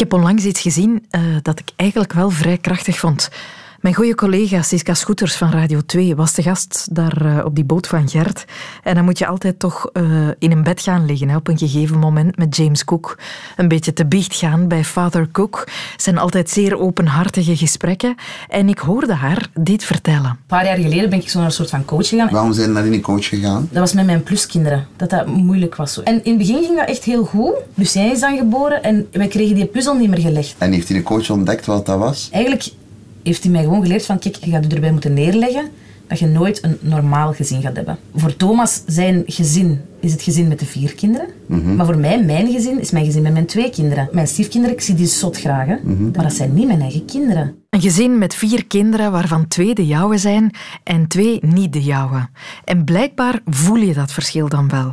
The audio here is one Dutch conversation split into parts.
heb onlangs iets gezien uh, dat ik eigenlijk wel vrij krachtig vond. Mijn goede collega Siska Scooters van Radio 2 was de gast daar uh, op die boot van Gert. En dan moet je altijd toch uh, in een bed gaan liggen hè, op een gegeven moment met James Cook. Een beetje te biecht gaan bij Father Cook. Het zijn altijd zeer openhartige gesprekken. En ik hoorde haar dit vertellen. Een paar jaar geleden ben ik zo naar een soort van coach gegaan. Waarom zijn je naar een coach gegaan? Dat was met mijn pluskinderen. Dat dat moeilijk was. Zo. En in het begin ging dat echt heel goed. Lucien is dan geboren en wij kregen die puzzel niet meer gelegd. En heeft die coach ontdekt wat dat was? Eigenlijk heeft hij mij gewoon geleerd van, kijk, je gaat je erbij moeten neerleggen dat je nooit een normaal gezin gaat hebben. Voor Thomas, zijn gezin is het gezin met de vier kinderen. Mhm. Maar voor mij, mijn gezin, is mijn gezin met mijn twee kinderen. Mijn stiefkinderen, ik zie die zot graag, mhm. maar dat zijn niet mijn eigen kinderen. Een gezin met vier kinderen, waarvan twee de jouwe zijn en twee niet de jouwe. En blijkbaar voel je dat verschil dan wel.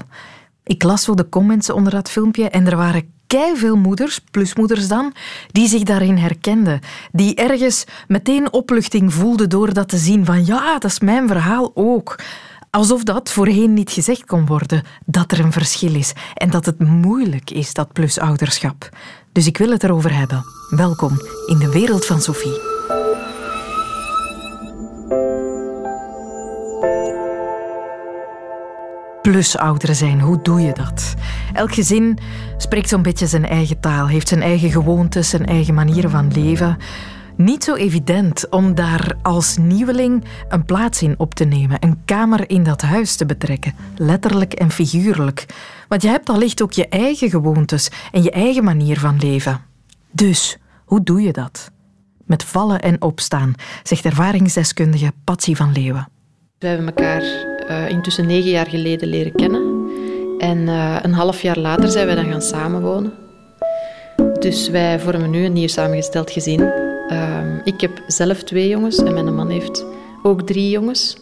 Ik las zo de comments onder dat filmpje en er waren veel moeders, plusmoeders dan, die zich daarin herkenden. Die ergens meteen opluchting voelden door dat te zien van ja, dat is mijn verhaal ook. Alsof dat voorheen niet gezegd kon worden, dat er een verschil is en dat het moeilijk is, dat plusouderschap. Dus ik wil het erover hebben. Welkom in de wereld van Sophie. Plus ouderen zijn. Hoe doe je dat? Elk gezin spreekt zo'n beetje zijn eigen taal, heeft zijn eigen gewoontes, zijn eigen manieren van leven. Niet zo evident om daar als nieuweling een plaats in op te nemen, een kamer in dat huis te betrekken, letterlijk en figuurlijk. Want je hebt allicht ook je eigen gewoontes en je eigen manier van leven. Dus, hoe doe je dat? Met vallen en opstaan, zegt ervaringsdeskundige Patsy van Leeuwen. We hebben elkaar uh, intussen negen jaar geleden leren kennen. En uh, een half jaar later zijn wij dan gaan samenwonen. Dus wij vormen nu een nieuw samengesteld gezin. Uh, ik heb zelf twee jongens en mijn man heeft ook drie jongens.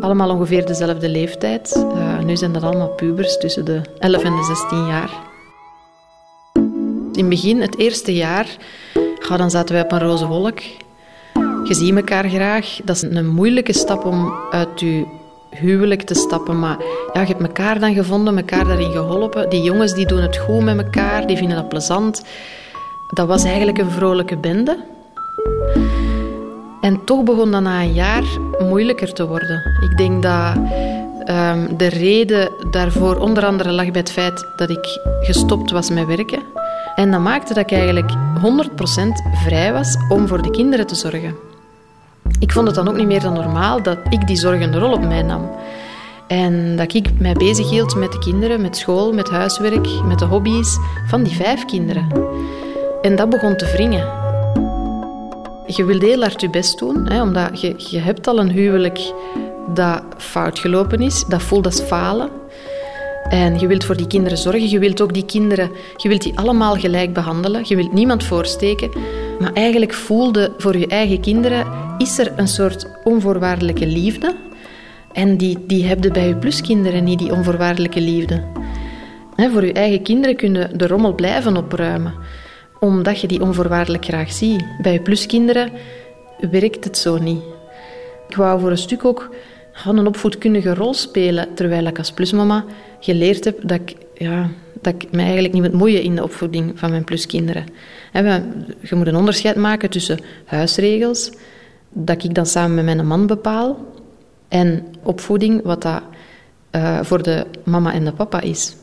Allemaal ongeveer dezelfde leeftijd. Uh, nu zijn dat allemaal pubers tussen de 11 en de 16 jaar. In het begin, het eerste jaar, dan zaten wij op een roze wolk. Je ziet elkaar graag. Dat is een moeilijke stap om uit je huwelijk te stappen. Maar ja, je hebt elkaar dan gevonden, elkaar daarin geholpen. Die jongens die doen het goed met elkaar, die vinden dat plezant. Dat was eigenlijk een vrolijke bende. En toch begon dat na een jaar moeilijker te worden. Ik denk dat um, de reden daarvoor onder andere lag bij het feit dat ik gestopt was met werken. En dat maakte dat ik eigenlijk 100% vrij was om voor de kinderen te zorgen. Ik vond het dan ook niet meer dan normaal dat ik die zorgende rol op mij nam. En dat ik mij bezig hield met de kinderen, met school, met huiswerk, met de hobby's van die vijf kinderen. En dat begon te wringen. Je wilt heel hard je best doen, hè, omdat je, je hebt al een huwelijk dat fout gelopen is. Dat voelt als falen. En je wilt voor die kinderen zorgen. Je wilt ook die kinderen, je wilt die allemaal gelijk behandelen. Je wilt niemand voorsteken. Maar eigenlijk voelde voor je eigen kinderen, is er een soort onvoorwaardelijke liefde. En die, die heb je bij je pluskinderen niet, die onvoorwaardelijke liefde. voor je eigen kinderen kunnen de rommel blijven opruimen, omdat je die onvoorwaardelijk graag ziet. Bij je pluskinderen werkt het zo niet. Ik wou voor een stuk ook een opvoedkundige rol spelen, terwijl ik als plusmama geleerd heb dat ik, ja, dat ik me eigenlijk niet moet moeien in de opvoeding van mijn pluskinderen. Je moet een onderscheid maken tussen huisregels, dat ik dan samen met mijn man bepaal, en opvoeding, wat dat uh, voor de mama en de papa is.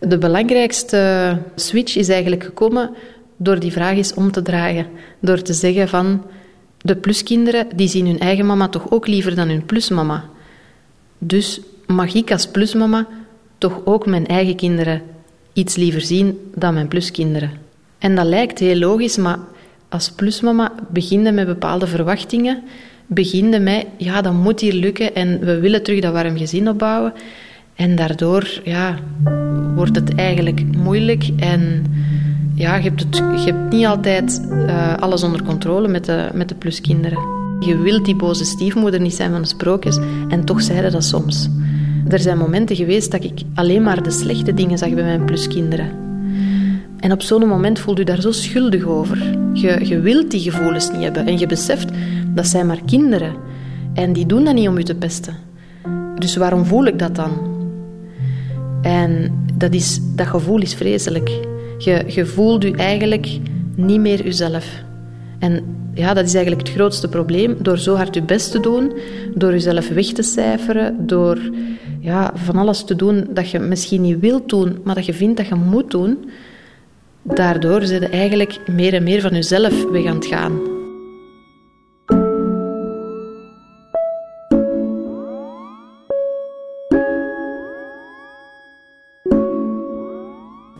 De belangrijkste switch is eigenlijk gekomen door die vraag eens om te dragen. Door te zeggen van, de pluskinderen die zien hun eigen mama toch ook liever dan hun plusmama. Dus mag ik als plusmama toch ook mijn eigen kinderen iets liever zien dan mijn pluskinderen. En dat lijkt heel logisch, maar als plusmama beginnen met bepaalde verwachtingen, beginnen met, ja, dat moet hier lukken en we willen terug dat warm gezin opbouwen. En daardoor ja, wordt het eigenlijk moeilijk en ja, je, hebt het, je hebt niet altijd uh, alles onder controle met de, met de pluskinderen. Je wilt die boze stiefmoeder niet zijn van de sprookjes en toch zeiden dat soms. Er zijn momenten geweest dat ik alleen maar de slechte dingen zag bij mijn pluskinderen. En op zo'n moment voelt u daar zo schuldig over. Je, je wilt die gevoelens niet hebben en je beseft dat zijn maar kinderen. En die doen dat niet om u te pesten. Dus waarom voel ik dat dan? En dat, is, dat gevoel is vreselijk. Je, je voelt je eigenlijk niet meer jezelf. En ja, dat is eigenlijk het grootste probleem. Door zo hard je best te doen, door jezelf weg te cijferen, door ja, van alles te doen dat je misschien niet wilt doen, maar dat je vindt dat je moet doen, daardoor zit je eigenlijk meer en meer van jezelf weg aan het gaan.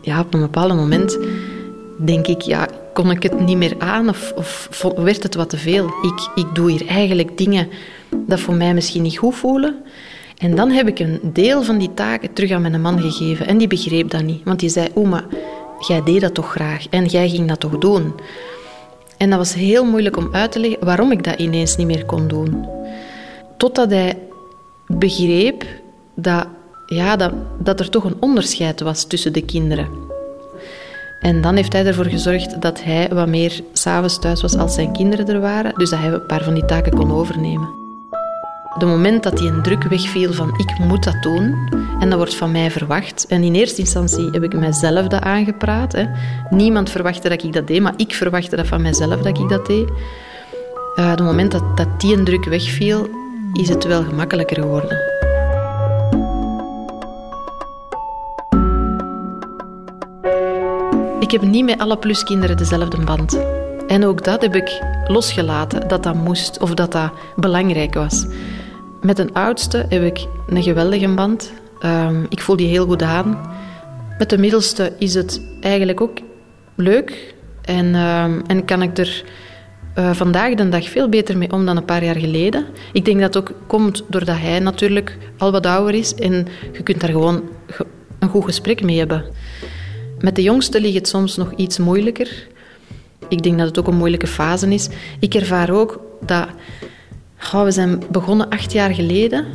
Ja, op een bepaald moment denk ik, ja, kon ik het niet meer aan of, of werd het wat te veel? Ik, ik doe hier eigenlijk dingen dat voor mij misschien niet goed voelen. En dan heb ik een deel van die taken terug aan mijn man gegeven. En die begreep dat niet. Want die zei, oma, jij deed dat toch graag. En jij ging dat toch doen. En dat was heel moeilijk om uit te leggen waarom ik dat ineens niet meer kon doen. Totdat hij begreep dat, ja, dat, dat er toch een onderscheid was tussen de kinderen. En dan heeft hij ervoor gezorgd dat hij wat meer s'avonds thuis was als zijn kinderen er waren. Dus dat hij een paar van die taken kon overnemen. De moment dat die een druk wegviel van ik moet dat doen en dat wordt van mij verwacht. En in eerste instantie heb ik mijzelf dat aangepraat. Hè. Niemand verwachtte dat ik dat deed, maar ik verwachtte dat van mijzelf dat ik dat deed. Uh, de moment dat, dat die een druk wegviel, is het wel gemakkelijker geworden. Ik heb niet met alle pluskinderen dezelfde band. En ook dat heb ik losgelaten, dat dat moest of dat dat belangrijk was. Met een oudste heb ik een geweldige band. Um, ik voel die heel goed aan. Met de middelste is het eigenlijk ook leuk. En, um, en kan ik er uh, vandaag de dag veel beter mee om dan een paar jaar geleden. Ik denk dat het ook komt doordat hij natuurlijk al wat ouder is. En je kunt daar gewoon een goed gesprek mee hebben. Met de jongste ligt het soms nog iets moeilijker. Ik denk dat het ook een moeilijke fase is. Ik ervaar ook dat We zijn begonnen acht jaar geleden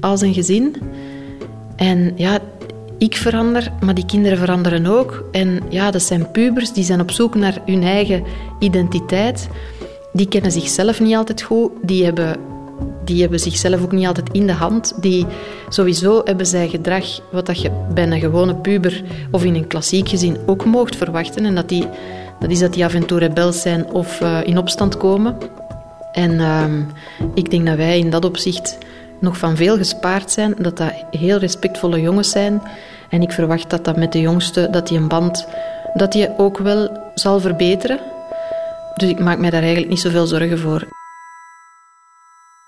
als een gezin. En ja, ik verander, maar die kinderen veranderen ook. En ja, dat zijn pubers, die zijn op zoek naar hun eigen identiteit. Die kennen zichzelf niet altijd goed. Die hebben, die hebben zichzelf ook niet altijd in de hand. Die, sowieso hebben zij gedrag wat dat je bij een gewone puber of in een klassiek gezin ook moogt verwachten. En dat, die, dat is dat die af en toe rebels zijn of uh, in opstand komen. En uh, ik denk dat wij in dat opzicht nog van veel gespaard zijn. Dat dat heel respectvolle jongens zijn. En ik verwacht dat dat met de jongste, dat die een band, dat die ook wel zal verbeteren. Dus ik maak mij daar eigenlijk niet zoveel zorgen voor.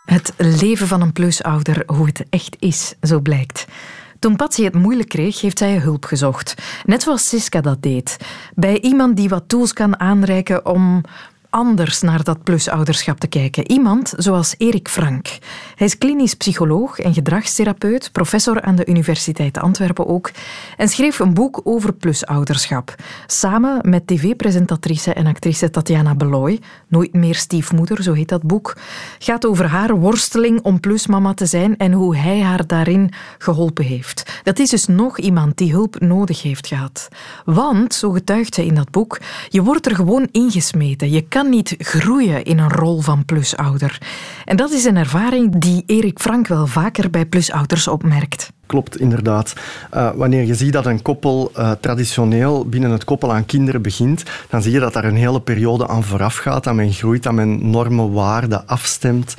Het leven van een plusouder, hoe het echt is, zo blijkt. Toen Patsy het moeilijk kreeg, heeft zij hulp gezocht. Net zoals Siska dat deed. Bij iemand die wat tools kan aanreiken om anders naar dat plusouderschap te kijken. Iemand zoals Erik Frank. Hij is klinisch psycholoog en gedragstherapeut, professor aan de Universiteit Antwerpen ook, en schreef een boek over plusouderschap. Samen met tv-presentatrice en actrice Tatjana Beloy, Nooit meer stiefmoeder, zo heet dat boek, gaat over haar worsteling om plusmama te zijn en hoe hij haar daarin geholpen heeft. Dat is dus nog iemand die hulp nodig heeft gehad. Want, zo getuigt ze in dat boek, je wordt er gewoon ingesmeten. Je kan kan niet groeien in een rol van plusouder. En dat is een ervaring die Erik Frank wel vaker bij plusouders opmerkt klopt inderdaad. Uh, wanneer je ziet dat een koppel uh, traditioneel binnen het koppel aan kinderen begint, dan zie je dat daar een hele periode aan vooraf gaat, dat men groeit, dat men normen, waarden afstemt.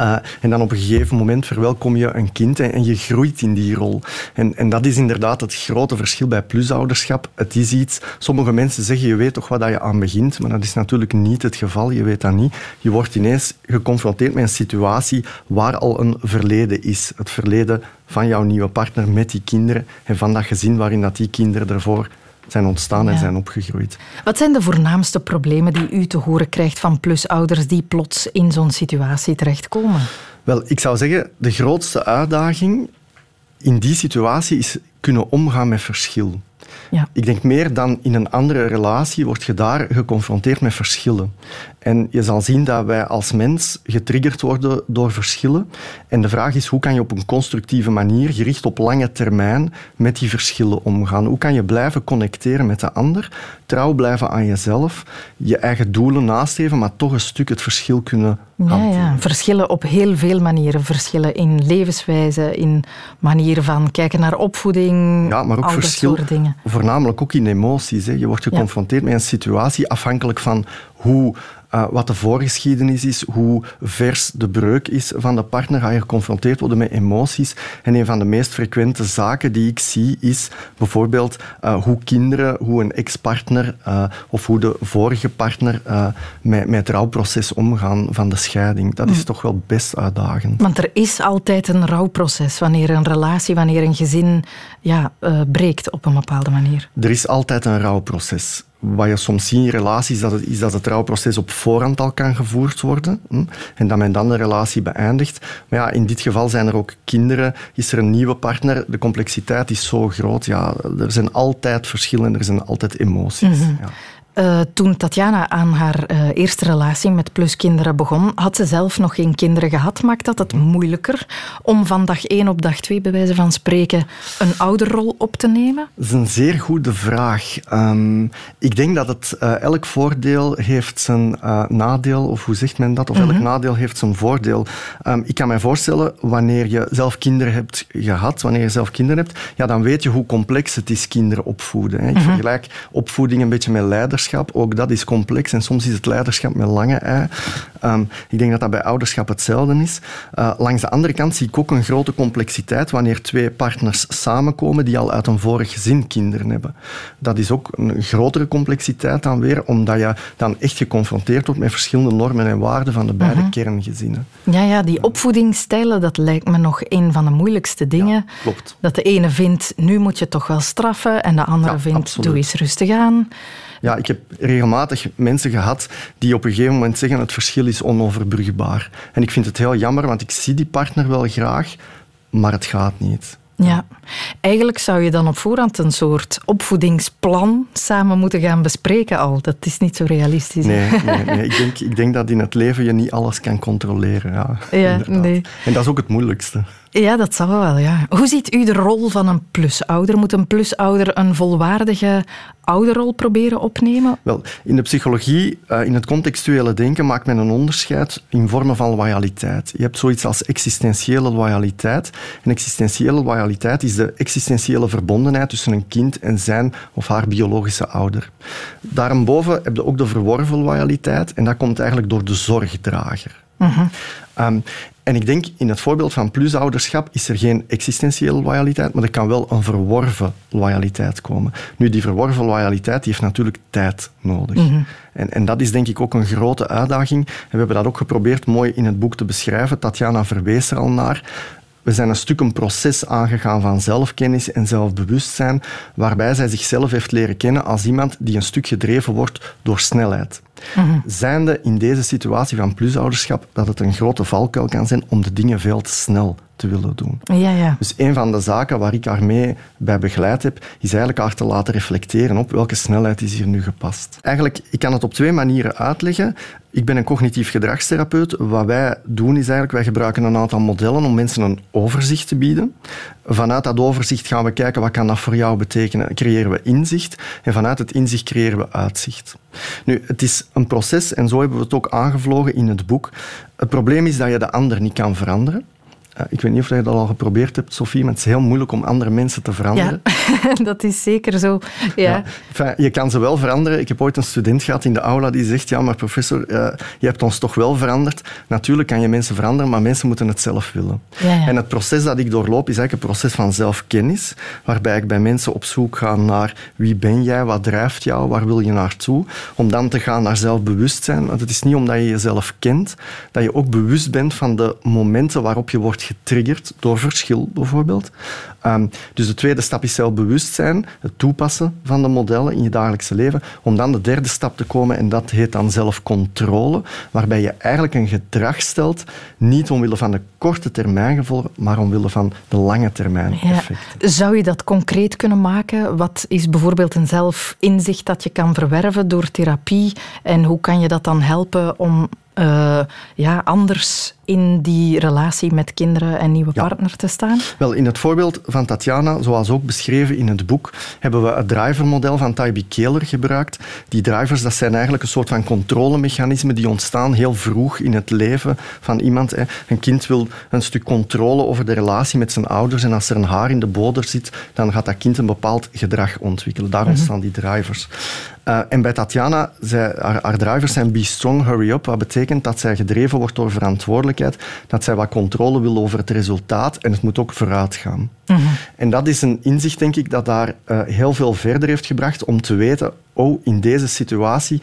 Uh, en dan op een gegeven moment verwelkom je een kind en, en, je groeit in die rol. En, en dat is inderdaad het grote verschil bij plusouderschap. Het is iets, sommige mensen zeggen, je weet toch wat je aan begint, maar dat is natuurlijk niet het geval, je weet dat niet. Je wordt ineens geconfronteerd met een situatie waar al een verleden is. Het verleden van jouw nieuwe partner met die kinderen en van dat gezin waarin dat die kinderen ervoor zijn ontstaan en zijn opgegroeid. Wat zijn de voornaamste problemen die u te horen krijgt van plusouders die plots in zo'n situatie terechtkomen? Wel, ik zou zeggen, de grootste uitdaging in die situatie is kunnen omgaan met verschil. Ja. Ik denk meer dan in een andere relatie word je daar geconfronteerd met verschillen. En je zal zien dat wij als mens getriggerd worden door verschillen. En de vraag is, hoe kan je op een constructieve manier, gericht op lange termijn, met die verschillen omgaan? Hoe kan je blijven connecteren met de ander, trouw blijven aan jezelf, je eigen doelen nastreven, maar toch een stuk het verschil kunnen ja, ja, verschillen op heel veel manieren. Verschillen in levenswijze, in manieren van kijken naar opvoeding, ja, maar ook verschil, soort dingen. Voornamelijk ook in emoties. Hè. Je wordt geconfronteerd met een situatie afhankelijk van hoe uh, wat de voorgeschiedenis is, hoe vers de breuk is van de partner, ga je geconfronteerd worden met emoties. En een van de meest frequente zaken die ik zie is bijvoorbeeld uh, hoe kinderen, hoe een ex-partner uh, of hoe de vorige partner met, met het rouwproces omgaan van de scheiding. Dat is mm. toch wel best uitdagend. Want er is altijd een rouwproces wanneer een relatie, wanneer een gezin ja, breekt op een bepaalde manier. Er is altijd een rouwproces wat je soms ziet in relaties, dat het, is dat het trouwproces op voorhand al kan gevoerd worden. Hm? En dat men dan de relatie beëindigt. Maar ja, in dit geval zijn er ook kinderen, is er een nieuwe partner. De complexiteit is zo groot. Ja, er zijn altijd verschillen, er zijn altijd emoties. Mhm. ja. Uh, toen Tatjana aan haar uh, eerste relatie met pluskinderen begon, had ze zelf nog geen kinderen gehad. Maakt dat het moeilijker om van dag één op dag twee, bij wijze van spreken, een ouderrol op te nemen? Dat is een zeer goede vraag. Um, ik denk dat het, uh, elk voordeel heeft zijn nadeel, of hoe zegt men dat? Of elk -hmm. nadeel heeft zijn voordeel. Um, ik kan me voorstellen, wanneer je zelf kinderen hebt gehad, wanneer je zelf kinderen hebt, ja, dan weet je hoe complex het is kinderen opvoeden. Hè. Ik -hmm. vergelijk opvoeding een beetje met leiders ook dat is complex en soms is het leiderschap met lange ei. Ehm, ik denk dat dat bij ouderschap hetzelfde is. Uh, langs de andere kant zie ik ook een grote complexiteit wanneer twee partners samenkomen die al uit een vorig gezin kinderen hebben. Dat is ook een grotere complexiteit dan weer, omdat je dan echt geconfronteerd wordt met verschillende normen en waarden van de beide mhm. kerngezinnen. Ja, ja, die opvoedingsstijlen, dat lijkt me nog een van de moeilijkste dingen. Ja, klopt. Dat de ene vindt, nu moet je toch wel straffen, en de andere ja, vindt, absoluut. doe eens rustig aan. Ja, ik heb regelmatig mensen gehad die op een gegeven moment zeggen het verschil is onoverbrugbaar. En ik vind het heel jammer, want ik zie die partner wel graag, maar het gaat niet. Ja, eigenlijk zou je dan op voorhand een soort opvoedingsplan samen moeten gaan bespreken al. Dat is niet zo realistisch. Nee, nee, nee. Ik, denk, ik denk dat in het leven je niet alles kan controleren. Ja, ja nee. En dat is ook het moeilijkste. Ja, dat zal wel, ja. Hoe ziet u de rol van een plusouder? Moet een plusouder een volwaardige ouderrol proberen opnemen? Wel, in de psychologie, eh, in het contextuele denken, maakt men een onderscheid in vormen van loyaliteit. Je hebt zoiets als existentiële loyaliteit. En existentiële loyaliteit is de existentiële verbondenheid tussen een kind en zijn of haar biologische ouder. Daarboven heb je ook de verworven loyaliteit en dat komt eigenlijk door de zorgdrager. Uh um, en ik denk, in het voorbeeld van plusouderschap is er geen existentiële loyaliteit, maar er kan wel een verworven loyaliteit komen. Nu, die verworven loyaliteit die heeft natuurlijk tijd nodig. Mm -hmm. en, en dat is denk ik ook een grote uitdaging. En we hebben dat ook geprobeerd mooi in het boek te beschrijven. Tatjana verwees er al naar. We zijn een stuk een proces aangegaan van zelfkennis en zelfbewustzijn, waarbij zij zichzelf heeft leren kennen als iemand die een stuk gedreven wordt door snelheid. Mm Zijnde in deze situatie van plusouderschap dat het een grote valkuil kan zijn om de dingen veel te snel te willen doen. Ja, ja. Dus een van de zaken waar ik haar mee bij begeleid heb, is eigenlijk haar te laten reflecteren op welke snelheid is hier nu gepast. Eigenlijk, ik kan het op twee manieren uitleggen. Ik ben een cognitief gedragstherapeut. Wat wij doen is eigenlijk, wij gebruiken een aantal modellen om mensen een overzicht te bieden. Vanuit dat overzicht gaan we kijken wat kan dat voor jou betekenen. Creëren we inzicht en vanuit het inzicht creëren we uitzicht. Nu, het is een proces en zo hebben we het ook aangevlogen in het boek. Het probleem is dat je de ander niet kan veranderen. Eh, ik weet niet of je dat al geprobeerd hebt, Sophie, maar het is heel moeilijk om andere mensen te veranderen. Ja, dat is zeker zo. Ja. ja je kan ze wel veranderen. Ik heb ooit een student gehad in de aula die zegt, ja, maar professor, uh, je hebt ons toch wel veranderd. Natuurlijk kan je mensen veranderen, maar mensen moeten het zelf willen. Ja, en het proces dat ik doorloop is eigenlijk een proces van zelfkennis, waarbij ik bij mensen op zoek ga naar wie ben jij, wat drijft jou, waar wil je naartoe, om dan te gaan naar zelfbewustzijn. Want het is niet omdat je jezelf kent, dat je ook bewust bent van de momenten waarop je wordt getriggerd door verschil, bijvoorbeeld. Um, dus de tweede stap is zelfbewustzijn, het toepassen van de modellen in je dagelijkse leven, om dan de derde stap te komen en dat heet dan zelfcontrole, waarbij je eigenlijk een gedrag stelt, niet omwille van de korte termijn gevolgen, maar omwille van de lange termijn effecten. Zou je dat concreet kunnen maken? Wat is bijvoorbeeld een zelfinzicht dat je kan verwerven door therapie en hoe kan je dat dan helpen om eh, ja, anders in die relatie met kinderen en nieuwe partner te staan? Wel, in het voorbeeld van Tatjana, zoals ook beschreven in het boek, hebben we het drivermodel van Taibi Keeler gebruikt. Die drivers, dat zijn eigenlijk een soort van controlemechanismen die ontstaan heel vroeg in het leven van iemand. Een kind wil een stuk controle over de relatie met zijn ouders en als er een haar in de boter zit, dan gaat dat kind een bepaald gedrag ontwikkelen. Daar mhm. ontstaan die drivers. Uh, en bij Tatjana, zij, haar, haar, drivers zijn be strong, hurry up, wat betekent dat zij gedreven wordt door verantwoordelijkheid, dat zij wat controle wil over het resultaat en het moet ook vooruit gaan. Mhm. En dat is een inzicht, denk ik, dat daar uh, heel veel verder heeft gebracht om te weten, oh, in deze situatie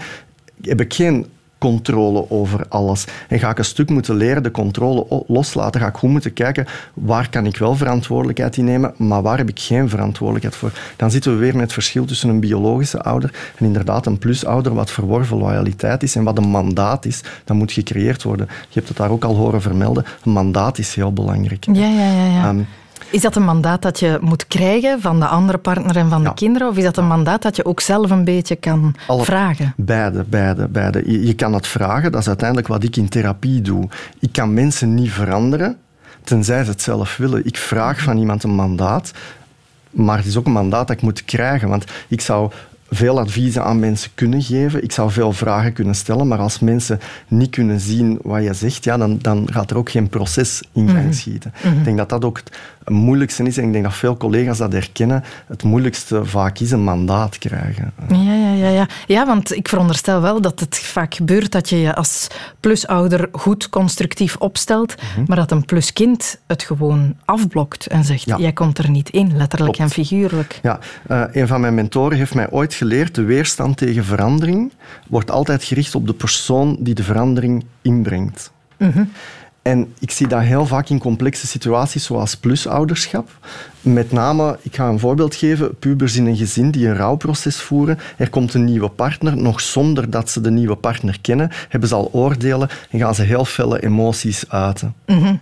heb ik geen controle over alles. En ga ik een stuk moeten leren de controle loslaten. Ga ik goed moeten kijken waar kan ik wel verantwoordelijkheid in nemen, maar waar heb ik geen verantwoordelijkheid voor. Dan zitten we weer met het verschil tussen een biologische ouder en inderdaad een plusouder, wat verworven loyaliteit is en wat een mandaat is. Dat moet gecreëerd worden. Je hebt het daar ook al horen vermelden. Een mandaat is heel belangrijk. Ja, ja, ja. ja. Ehm, is dat een mandaat dat je moet krijgen van de andere partner en van de kinderen? Of is dat een mandaat dat je ook zelf een beetje kan vragen? Beide, beide, beide. Je, je kan het vragen, dat is uiteindelijk wat ik in therapie doe. Ik kan mensen niet veranderen, tenzij ze het zelf willen. Ik vraag van iemand een mandaat, maar het is ook een mandaat dat ik moet krijgen. Want ik zou veel adviezen aan mensen kunnen geven. Ik zou veel vragen kunnen stellen, maar als mensen niet kunnen zien wat je zegt, ja, dan, dan gaat er ook geen proces in gang mhm. schieten. Ik mhm. denk dat dat ook het moeilijkste is, en ik denk dat veel collega's dat herkennen, het moeilijkste vaak is een mandaat krijgen. Ja, ja, ja, ja. ja want ik veronderstel wel dat het vaak gebeurt dat je je als plusouder goed constructief opstelt, mhm. maar dat een pluskind het gewoon afblokt en zegt, jij komt er niet in, letterlijk en figuurlijk. Ja, uh, een van mijn mentoren heeft mij ooit geleerd, de weerstand tegen verandering wordt altijd gericht op de persoon die de verandering inbrengt. Mhm. En ik zie dat heel vaak in complexe situaties zoals plusouderschap. Met name, ik ga een voorbeeld geven, pubers in een gezin die een rouwproces voeren. Er komt een nieuwe partner, nog zonder dat ze de nieuwe partner kennen, hebben ze al oordelen en gaan ze heel felle emoties uiten. Mm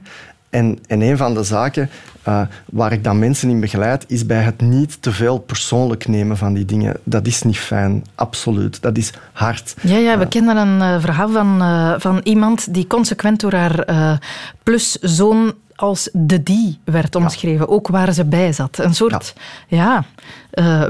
en, en een van de zaken uh, waar ik dan mensen in begeleid, is bij het niet te veel persoonlijk nemen van die dingen. Dat is niet fijn, absoluut. Dat is hard. Ja, ja we uh, kennen een uh, verhaal van, van iemand die consequent door haar pluszoon als de die werd omschreven, ook waar ze bij zat. Een soort ja. ja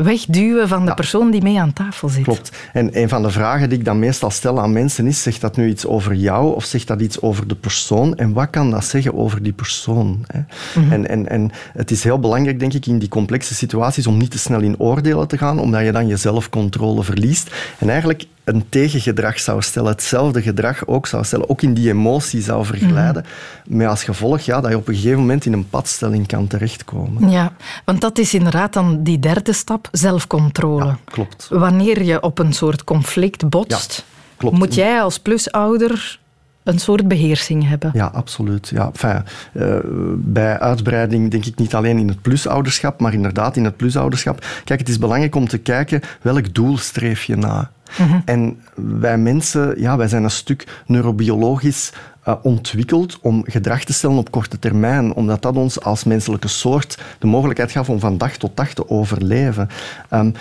wegduwen van de persoon die mee aan tafel zit. Klopt. En een van de vragen die ik dan meestal stel aan mensen is, zegt dat nu iets over jou of zegt dat iets over de persoon? En wat kan dat zeggen over die persoon? Hè? Mhm. en, en, en het is heel belangrijk, denk ik, in die complexe situaties om niet te snel in oordelen te gaan, omdat je dan je zelfcontrole verliest. En eigenlijk een tegengedrag zou stellen, hetzelfde gedrag ook zou stellen, ook in die emotie zou verglijden, mm. met als gevolg ja, dat je op een gegeven moment in een padstelling kan terechtkomen. Ja, want dat is inderdaad dan die derde stap, zelfcontrole. Ja, klopt. Wanneer je op een soort conflict botst, klopt. moet jij als plusouder een soort beheersing hebben. Ja, absoluut. Ja. Enfin, uh, bij uitbreiding denk ik niet alleen in het plusouderschap, maar inderdaad in het plusouderschap. Kijk, het is belangrijk om te kijken welk doel streef je na. Mhm. En wij mensen, ja, wij zijn een stuk neurobiologisch uh, ontwikkeld om gedrag te stellen op korte termijn, omdat dat ons als menselijke soort de mogelijkheid gaf om van dag tot dag te overleven. Um,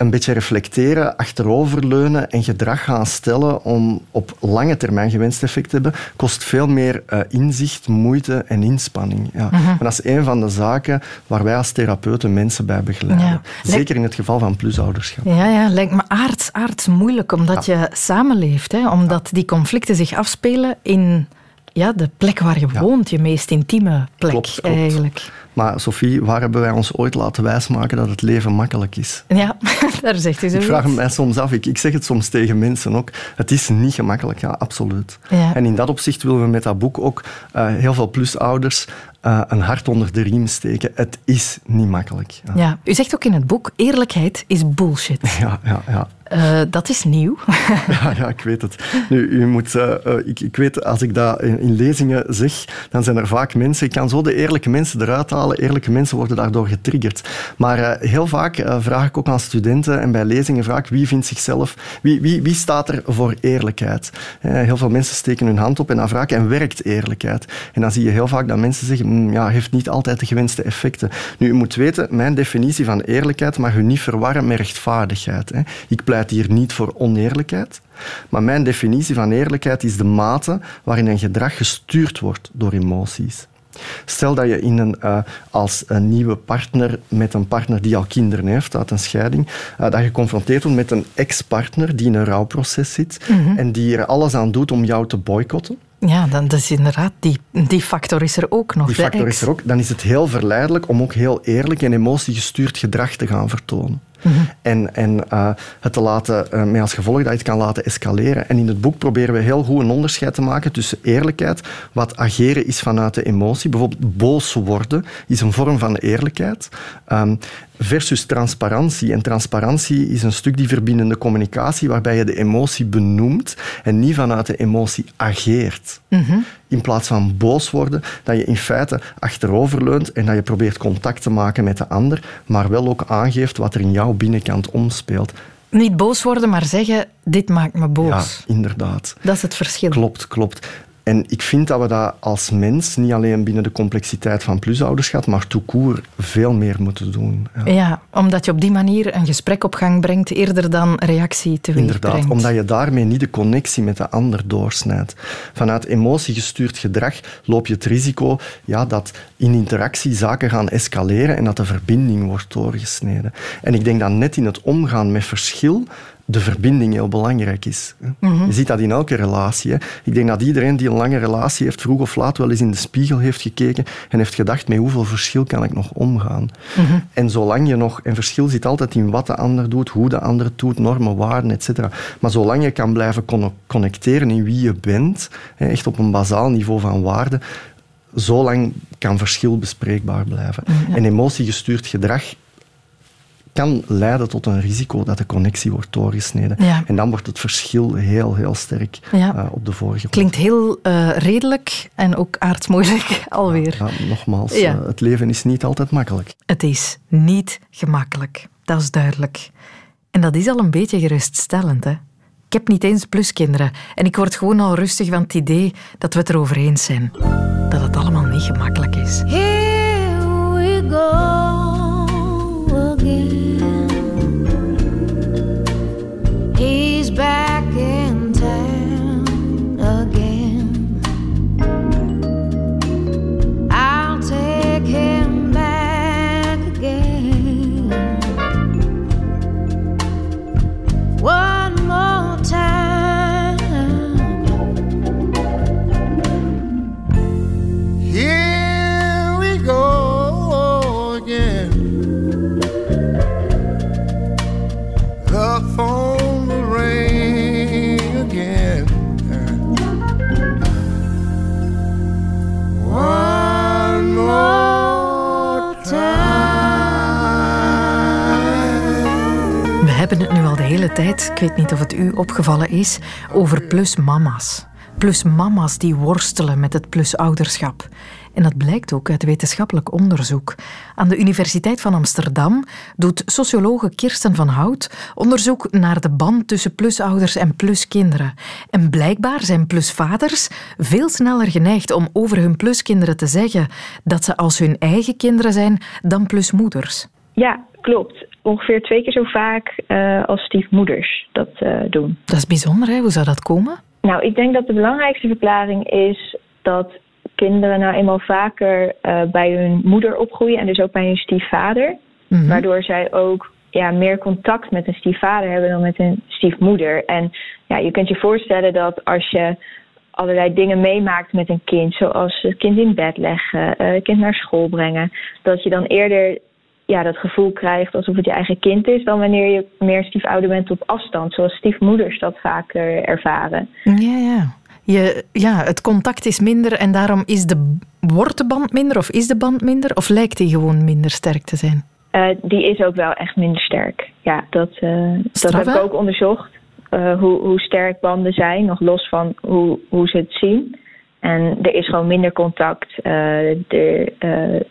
een beetje reflecteren, achteroverleunen en gedrag gaan stellen om op lange termijn gewenst effect te hebben, kost veel meer uh, inzicht, moeite en inspanning. Ja. Mhm. En dat is een van de zaken waar wij als therapeuten mensen bij begeleiden. Zeker in het geval van plusouderschap. Ja, ja, lijkt me aards, aards moeilijk, omdat je samenleeft. Hè? Omdat die conflicten zich afspelen in ja, de plek waar je woont, je meest intieme plek klopt, klopt. eigenlijk. Maar Sophie, waar hebben wij ons ooit laten wijsmaken dat het leven makkelijk is? Ja, daar zegt u zo. Ik vraag mij soms af, ik, ik zeg het soms tegen mensen ook, het is niet gemakkelijk, ja, absoluut. En in dat opzicht willen we met dat boek ook uh, heel veel plusouders uh, een hart onder de riem steken. Het is niet makkelijk. Ja. ja. u zegt ook in het boek, eerlijkheid is bullshit. Ja, ja, ja. Uh, dat is nieuw. ja, ja, ik weet het. Nu, u moet, uh, ik, ik weet, als ik dat in, in, lezingen zeg, dan zijn er vaak mensen, ik kan zo de eerlijke mensen eruit halen eerlijke mensen worden daardoor getriggerd. Maar uh, heel vaak vraag ik ook aan studenten en bij lezingen vraag ik wie vindt zichzelf, wie, wie, wie staat er voor eerlijkheid? Heel veel mensen steken hun hand op en dan vraag ik en werkt eerlijkheid? En dan zie je heel vaak dat mensen zeggen, ja, heeft niet altijd de gewenste effecten. Nu, u moet weten, mijn definitie van eerlijkheid mag u niet verwarren met rechtvaardigheid. Hè. Ik pleit hier niet voor oneerlijkheid. Maar mijn definitie van eerlijkheid is de mate waarin een gedrag gestuurd wordt door emoties. Stel dat je in een, uh, als een nieuwe partner met een partner die al kinderen heeft uit een scheiding, uh, dat je geconfronteerd wordt met een ex-partner die in een rouwproces zit mm -hmm. en die er alles aan doet om jou te boycotten. Ja, dan is inderdaad, die, die factor is er ook nog. Die factor is er ook. Dan is het heel verleidelijk om ook heel eerlijk en emotiegestuurd gedrag te gaan vertonen. En, en uh, het te laten, uh, met als gevolg dat je het kan laten escaleren. En in het boek proberen we heel goed een onderscheid te maken tussen eerlijkheid, wat ageren is vanuit de emotie. Bijvoorbeeld boos worden is een vorm van eerlijkheid. Um, versus transparantie. En transparantie is een stuk die verbindende communicatie waarbij je de emotie benoemt en niet vanuit de emotie ageert. -hmm. In plaats van boos worden, dat je in feite achteroverleunt en dat je probeert contact te maken met de ander, maar wel ook aangeeft wat er in jouw binnenkant omspeelt. Niet boos worden, maar zeggen: Dit maakt me boos. Ja, inderdaad. Dat is het verschil. Klopt, klopt. En ik vind dat we dat als mens, niet alleen binnen de complexiteit van plusouderschap, maar toekoer veel meer moeten doen. Ja. ja. omdat je op die manier een gesprek op gang brengt, eerder dan reactie te Inderdaad, brengt. omdat je daarmee niet de connectie met de ander doorsnijdt. Vanuit emotiegestuurd gedrag loop je het risico ja, dat in interactie zaken gaan escaleren en dat de verbinding wordt doorgesneden. En ik denk dat net in het omgaan met verschil de verbinding heel belangrijk is. Mm -hmm. Je ziet dat in elke relatie. Hè. Ik denk dat iedereen die een lange relatie heeft, vroeg of laat wel eens in de spiegel heeft gekeken en heeft gedacht, met hoeveel verschil kan ik nog omgaan? Mm -hmm. En zolang je nog... En verschil zit altijd in wat de ander doet, hoe de ander het doet, normen, waarden, etc. Maar zolang je kan blijven connecteren in wie je bent, echt op een bazaal niveau van waarden, zolang kan verschil bespreekbaar blijven. Mm -hmm. En emotiegestuurd gedrag kan leiden tot een risico dat de connectie wordt doorgesneden. Ja. En dan wordt het verschil heel, heel sterk ja. uh, op de voorgrond. Klinkt heel uh, redelijk en ook aardsmoeilijk alweer. Ja, nogmaals, uh, het leven is niet altijd makkelijk. Het is niet gemakkelijk, dat is duidelijk. En dat is al een beetje geruststellend, hè? Ik heb niet eens pluskinderen en ik word gewoon al rustig van het idee dat we het erover eens zijn. Dat het allemaal niet gemakkelijk is. Here we go forget. Weet niet of het u opgevallen is, over plusmama's. Plusmama's die worstelen met het plusouderschap. En dat blijkt ook uit wetenschappelijk onderzoek. Aan de Universiteit van Amsterdam doet sociologe Kirsten van Hout onderzoek naar de band tussen plusouders en pluskinderen. En blijkbaar zijn plusvaders veel sneller geneigd om over hun pluskinderen te zeggen dat ze als hun eigen kinderen zijn dan plusmoeders. Ja, klopt. Ongeveer twee keer zo vaak uh, als stiefmoeders dat uh, doen. Dat is bijzonder, hè? Hoe zou dat komen? Nou, ik denk dat de belangrijkste verklaring is dat kinderen nou eenmaal vaker uh, bij hun moeder opgroeien en dus ook bij hun stiefvader. Mm-hmm. Waardoor zij ook ja, meer contact met een stiefvader hebben dan met een stiefmoeder. En ja, je kunt je voorstellen dat als je allerlei dingen meemaakt met een kind, zoals het kind in bed leggen, het kind naar school brengen, dat je dan eerder ja, dat gevoel krijgt alsof het je eigen kind is, dan wanneer je meer stiefouder bent op afstand, zoals stiefmoeders dat vaker ervaren. Ja, ja. Je, ja, het contact is minder en daarom is de, wordt de band minder of is de band minder? Of lijkt die gewoon minder sterk te zijn? Uh, die is ook wel echt minder sterk. Ja, dat, uh, dat heb ik ook onderzocht. Uh, hoe, hoe sterk banden zijn, nog los van hoe, hoe ze het zien. En er is gewoon minder contact. De,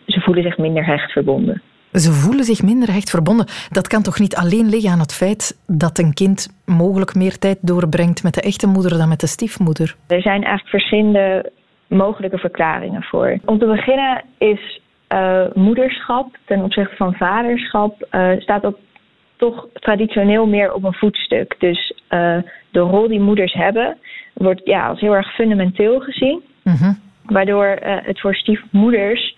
ze voelen zich minder hecht verbonden. Ze voelen zich minder hecht verbonden. Dat kan toch niet alleen liggen aan het feit dat een kind mogelijk meer tijd doorbrengt met de echte moeder dan met de stiefmoeder? Er zijn eigenlijk verschillende mogelijke verklaringen voor. Om te beginnen is uh, moederschap ten opzichte van vaderschap staat ook toch traditioneel meer op een voetstuk. Dus de rol die moeders hebben wordt ja, als heel erg fundamenteel gezien. Mhm. Waardoor het voor stiefmoeders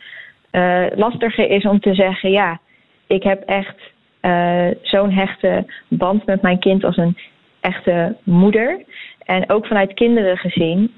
uh, lastiger is om te zeggen: ja, ik heb echt uh, zo'n hechte band met mijn kind als een echte moeder. En ook vanuit kinderen gezien,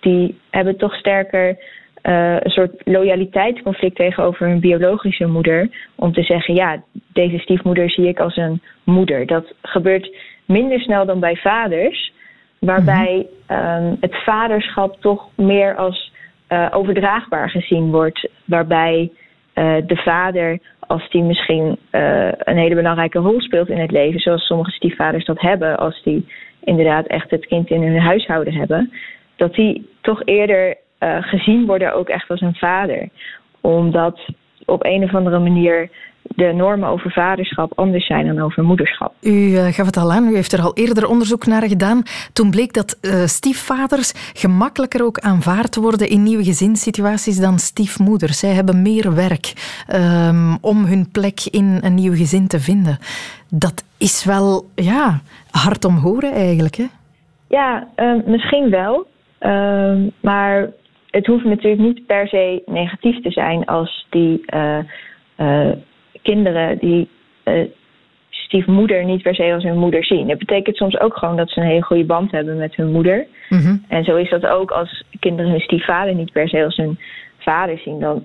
die hebben toch sterker een soort loyaliteitsconflict tegenover hun biologische moeder. Om te zeggen: ja, deze stiefmoeder zie ik als een moeder. Dat gebeurt minder snel dan bij vaders. Waarbij um, het vaderschap toch meer als uh, overdraagbaar gezien wordt. Waarbij uh, de vader, als die misschien uh, een hele belangrijke rol speelt in het leven, zoals sommige stiefvaders dat hebben, als die inderdaad echt het kind in hun huishouden hebben, dat die toch eerder gezien worden ook echt als een vader. Omdat op een of andere manier de normen over vaderschap anders zijn dan over moederschap. U uh, gaf het al aan, u heeft er al eerder onderzoek naar gedaan. Toen bleek dat uh, stiefvaders gemakkelijker ook aanvaard worden in nieuwe gezinssituaties dan stiefmoeders. Zij hebben meer werk um, om hun plek in een nieuw gezin te vinden. Dat is wel ja, hard om horen eigenlijk. Hè? Ja, uh, misschien wel. Ehm, maar het hoeft natuurlijk niet per se negatief te zijn als die eh, kinderen die uh, stiefmoeder niet per se als hun moeder zien. Dat betekent soms ook gewoon dat ze een hele goede band hebben met hun moeder. Mhm. En zo is dat ook als kinderen hun stiefvader niet per se als hun vader zien. Dan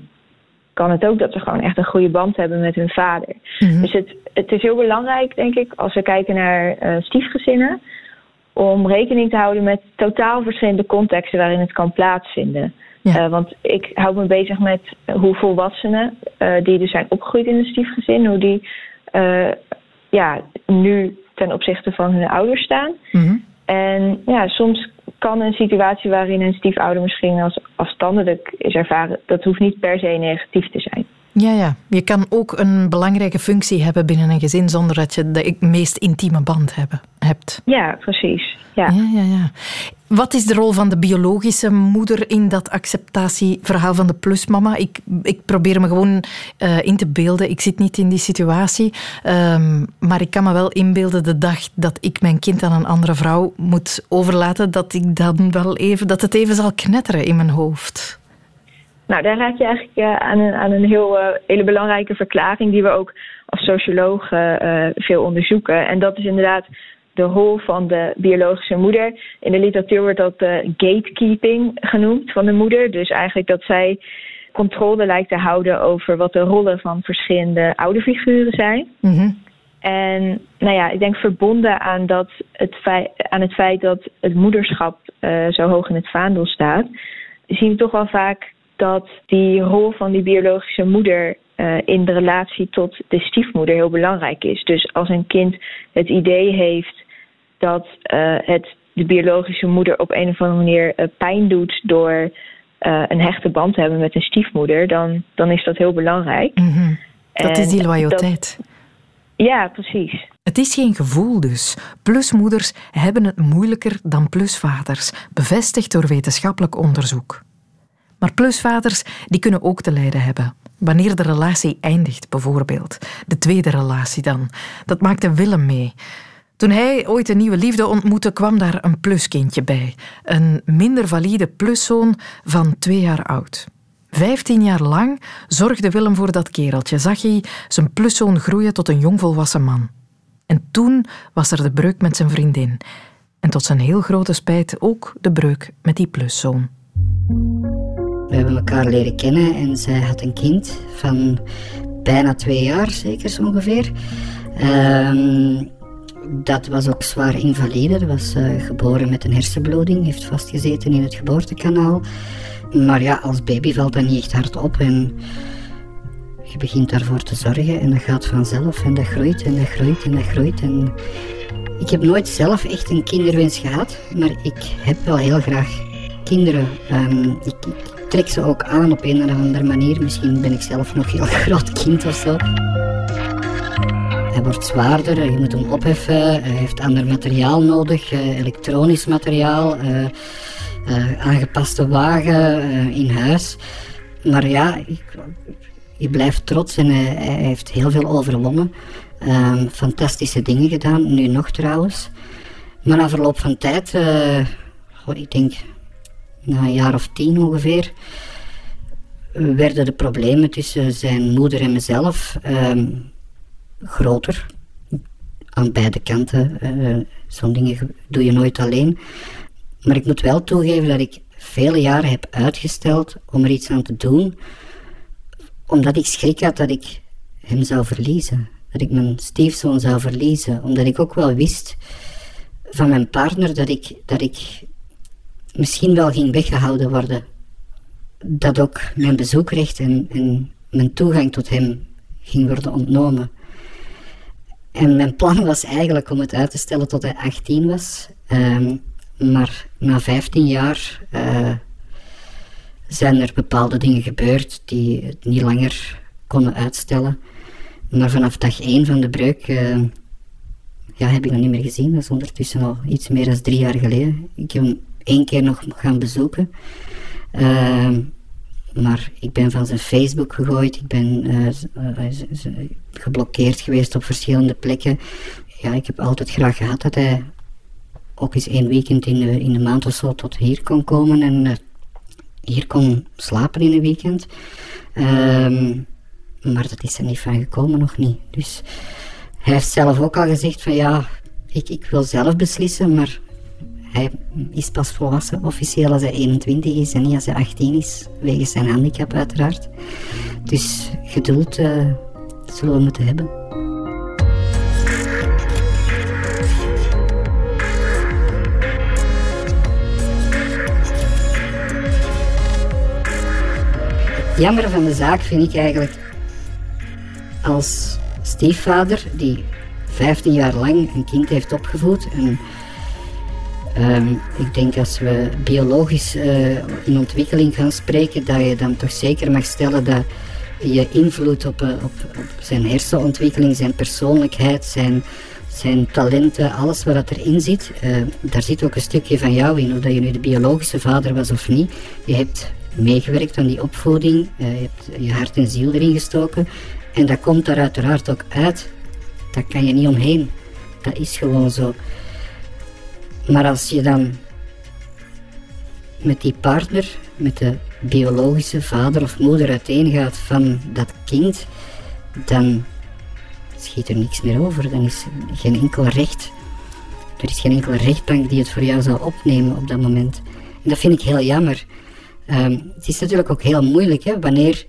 kan het ook dat ze gewoon echt een goede band hebben met hun vader. Mhm. Dus het, het is heel belangrijk, denk ik, als we kijken naar uh, stiefgezinnen, om rekening te houden met totaal verschillende contexten waarin het kan plaatsvinden. Uh, want ik hou me bezig met hoe volwassenen uh, die dus zijn opgegroeid in een stiefgezin, hoe die uh, ja, nu ten opzichte van hun ouders staan. Mhm. En ja, soms kan een situatie waarin een stiefouder misschien als afstandelijk is ervaren, dat hoeft niet per se negatief te zijn. Ja, ja, je kan ook een belangrijke functie hebben binnen een gezin zonder dat je de meest intieme band hebben, hebt. Ja, precies. Ja. Ja, ja, ja. Wat is de rol van de biologische moeder in dat acceptatieverhaal van de plusmama? Ik, ik probeer me gewoon uh, in te beelden. Ik zit niet in die situatie. Um, maar ik kan me wel inbeelden de dag dat ik mijn kind aan een andere vrouw moet overlaten, dat ik dan wel even, dat het even zal knetteren in mijn hoofd. Nou, daar raak je eigenlijk uh, aan, een, aan een heel, uh, hele belangrijke verklaring die we ook als sociologen veel onderzoeken. En dat is inderdaad de rol van de biologische moeder. In de literatuur wordt dat uh, gatekeeping genoemd van de moeder. Dus eigenlijk dat zij controle lijkt te houden over wat de rollen van verschillende ouderfiguren zijn. Mhm. En nou ja, ik denk verbonden aan, dat het, feit, aan het feit dat het moederschap uh, zo hoog in het vaandel staat, zien we toch wel vaak dat die rol van die biologische moeder uh, in de relatie tot de stiefmoeder heel belangrijk is. Dus als een kind het idee heeft dat uh, het de biologische moeder op een of andere manier uh, pijn doet door uh, een hechte band te hebben met een stiefmoeder, dan, dan is dat heel belangrijk. Mm -hmm. Dat is die loyaliteit. ja, precies. Het is geen gevoel dus. Plusmoeders hebben het moeilijker dan plusvaders, bevestigd door wetenschappelijk onderzoek. Maar plusvaders die kunnen ook te lijden hebben. Wanneer de relatie eindigt, bijvoorbeeld. De tweede relatie dan. Dat maakte Willem mee. Toen hij ooit een nieuwe liefde ontmoette, kwam daar een pluskindje bij. Een minder valide pluszoon van twee jaar oud. Vijftien jaar lang zorgde Willem voor dat kereltje. Zag hij zijn pluszoon groeien tot een jongvolwassen man. En toen was er de breuk met zijn vriendin. En tot zijn heel grote spijt ook de breuk met die pluszoon. We hebben elkaar leren kennen en zij had een kind van bijna twee jaar, zeker zo ongeveer. Um, dat was ook zwaar invalide. Dat was uh, geboren met een hersenbloeding, heeft vastgezeten in het geboortekanaal. Maar ja, als baby valt dat niet echt hard op en je begint daarvoor te zorgen en dat gaat vanzelf en dat groeit en dat groeit en dat groeit. En ik heb nooit zelf echt een kinderwens gehad, maar ik heb wel heel graag kinderen. Ehm, ik, ik trek ze ook aan op een of andere manier. Misschien ben ik zelf nog heel groot kind of zo. Hij wordt zwaarder, je moet hem opheffen, hij heeft ander materiaal nodig, eh, elektronisch materiaal, eh, eh, aangepaste wagen in huis. Maar ja, je blijft trots en hij, hij heeft heel veel overwonnen. Ehm, fantastische dingen gedaan, nu nog trouwens. Maar na verloop van tijd, ik denk na een jaar of tien ongeveer, werden de problemen tussen zijn moeder en mezelf ehm, groter. Aan beide kanten. Uh, Zo'n dingen doe je nooit alleen. Maar ik moet wel toegeven dat ik vele jaren heb uitgesteld om er iets aan te doen, omdat ik schrik had dat ik hem zou verliezen. Dat ik mijn stiefzoon zou verliezen. Omdat ik ook wel wist van mijn partner dat ik, dat ik misschien wel ging weggehouden worden. Dat ook mijn bezoekrecht en, en mijn toegang tot hem ging worden ontnomen. En mijn plan was eigenlijk om het uit te stellen tot hij 18 was. Ehm, maar na 15 jaar uh, zijn er bepaalde dingen gebeurd die het niet langer konden uitstellen. Maar vanaf dag 1 van de breuk uh, ja, heb ik hem niet meer gezien. Dat is ondertussen al iets meer dan drie jaar geleden. Ik heb hem één keer nog gaan bezoeken. Uh, maar ik ben van zijn Facebook gegooid. Ik ben uh, geblokkeerd geweest op verschillende plekken. Ja, ik heb altijd graag gehad dat hij ook eens één weekend in de, in de maand of zo tot hier kon komen en uh, hier kon slapen in een weekend. Um, maar dat is er niet van gekomen, nog niet. Dus hij heeft zelf ook al gezegd van ja, ik, ik wil zelf beslissen, maar hij is pas volwassen officieel als hij 21 is en niet als hij 18 is, wegens zijn handicap uiteraard. Dus geduld uh, zullen we moeten hebben. Jammer van de zaak vind ik eigenlijk als stiefvader die 15 jaar lang een kind heeft opgevoed en Ehm, ik denk als we biologisch uh, in ontwikkeling gaan spreken, dat je dan toch zeker mag stellen dat je invloed op, uh, op, zijn hersenontwikkeling, zijn persoonlijkheid, zijn, zijn talenten, alles wat erin zit, uh, daar zit ook een stukje van jou in. Of dat je nu de biologische vader was of niet. Je hebt meegewerkt aan die opvoeding, je hebt je hart en ziel erin gestoken. En dat komt daar uiteraard ook uit. Daar kan je niet omheen. Dat is gewoon zo. Maar als je dan met die partner, met de biologische vader of moeder uiteengaat van dat kind, dan schiet er niks meer over. Dan is geen enkel recht. Er is geen enkele rechtbank die het voor jou zou opnemen op dat moment. En dat vind ik heel jammer. Um, het is natuurlijk ook heel moeilijk, hè? wanneer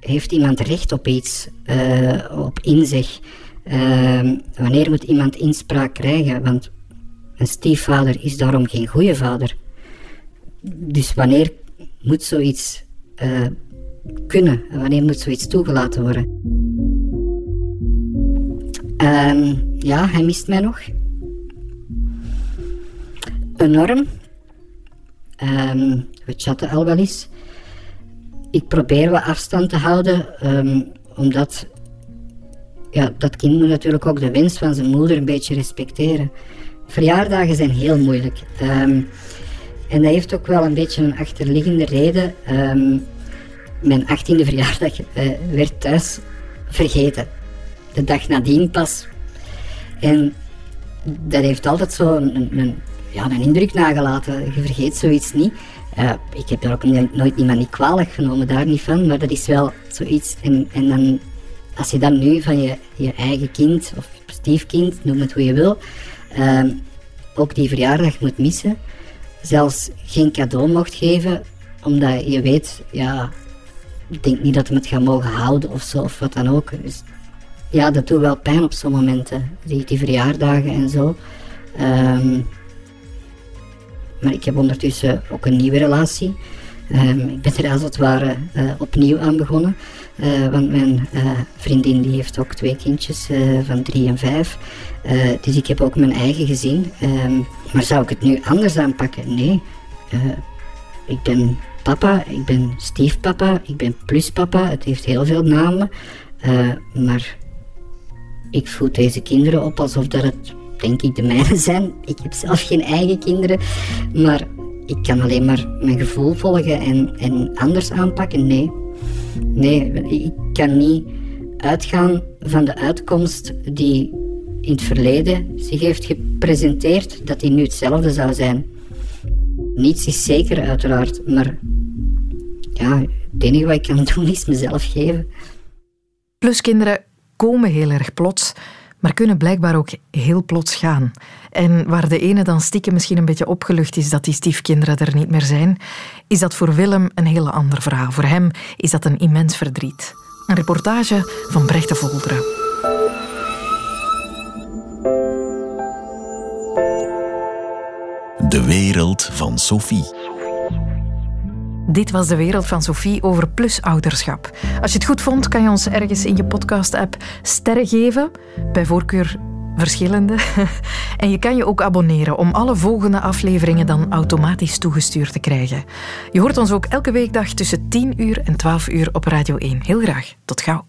heeft iemand recht op iets, uh, op inzeg? Uh, wanneer moet iemand inspraak krijgen? Want een stiefvader is daarom geen goede vader. Dus wanneer moet zoiets uh, kunnen? Wanneer moet zoiets toegelaten worden? Um, ja, hij mist mij nog. Enorm. Um, we chatten al wel eens. Ik probeer wat afstand te houden, um, omdat ja, dat kind moet natuurlijk ook de wens van zijn moeder een beetje respecteren. Verjaardagen zijn heel moeilijk. Um, en dat heeft ook wel een beetje een achterliggende reden. Um, mijn 18e verjaardag uh, werd thuis vergeten. De dag nadien pas. En dat heeft altijd zo een, een, ja, een indruk nagelaten. Je vergeet zoiets niet. Uh, ik heb daar ook nooit iemand niet kwalijk genomen, daar niet van. Maar dat is wel zoiets. En, en dan, als je dan nu van je, je eigen kind of stiefkind, noem het hoe je wil, uh, ook die verjaardag moet missen. Zelfs geen cadeau mocht geven, omdat je weet, ja, ik denk niet dat we het gaan mogen houden of zo, of wat dan ook. Dus, ja, dat doet wel pijn op zo'n momenten, die, die verjaardagen en zo. Um, maar ik heb ondertussen ook een nieuwe relatie. Um, ik ben er als het ware uh, opnieuw aan begonnen. Uh, want mijn uh, vriendin die heeft ook twee kindjes van drie en vijf. dus ik heb ook mijn eigen gezin. Um, maar zou ik het nu anders aanpakken? Nee. ik ben papa, ik ben stiefpapa, ik ben pluspapa. Het heeft heel veel namen. Maar ik voed deze kinderen op alsof dat het, denk ik, de mijne zijn. Ik heb zelf geen eigen kinderen. Maar ik kan alleen maar mijn gevoel volgen en, en anders aanpakken. Nee. Nee, ik kan niet uitgaan van de uitkomst die in het verleden zich heeft gepresenteerd, dat die nu hetzelfde zou zijn. Niets is zeker, uiteraard, maar ja, het enige wat ik kan doen is mezelf geven. Plus kinderen komen heel erg plots, maar kunnen blijkbaar ook heel plots gaan. En waar de ene dan stiekem misschien een beetje opgelucht is dat die stiefkinderen er niet meer zijn, is dat voor Willem een hele ander verhaal. Voor hem is dat een immens verdriet. Een reportage van Brecht Volderen. De wereld van Sophie. Dit was de wereld van Sophie over plusouderschap. Als je het goed vond, kan je ons ergens in je podcast-app sterren geven. Bij voorkeur verschillende. En je kan je ook abonneren om alle volgende afleveringen dan automatisch toegestuurd te krijgen. Je hoort ons ook elke weekdag tussen 10 uur en 12 uur op Radio 1. Heel graag. Tot gauw.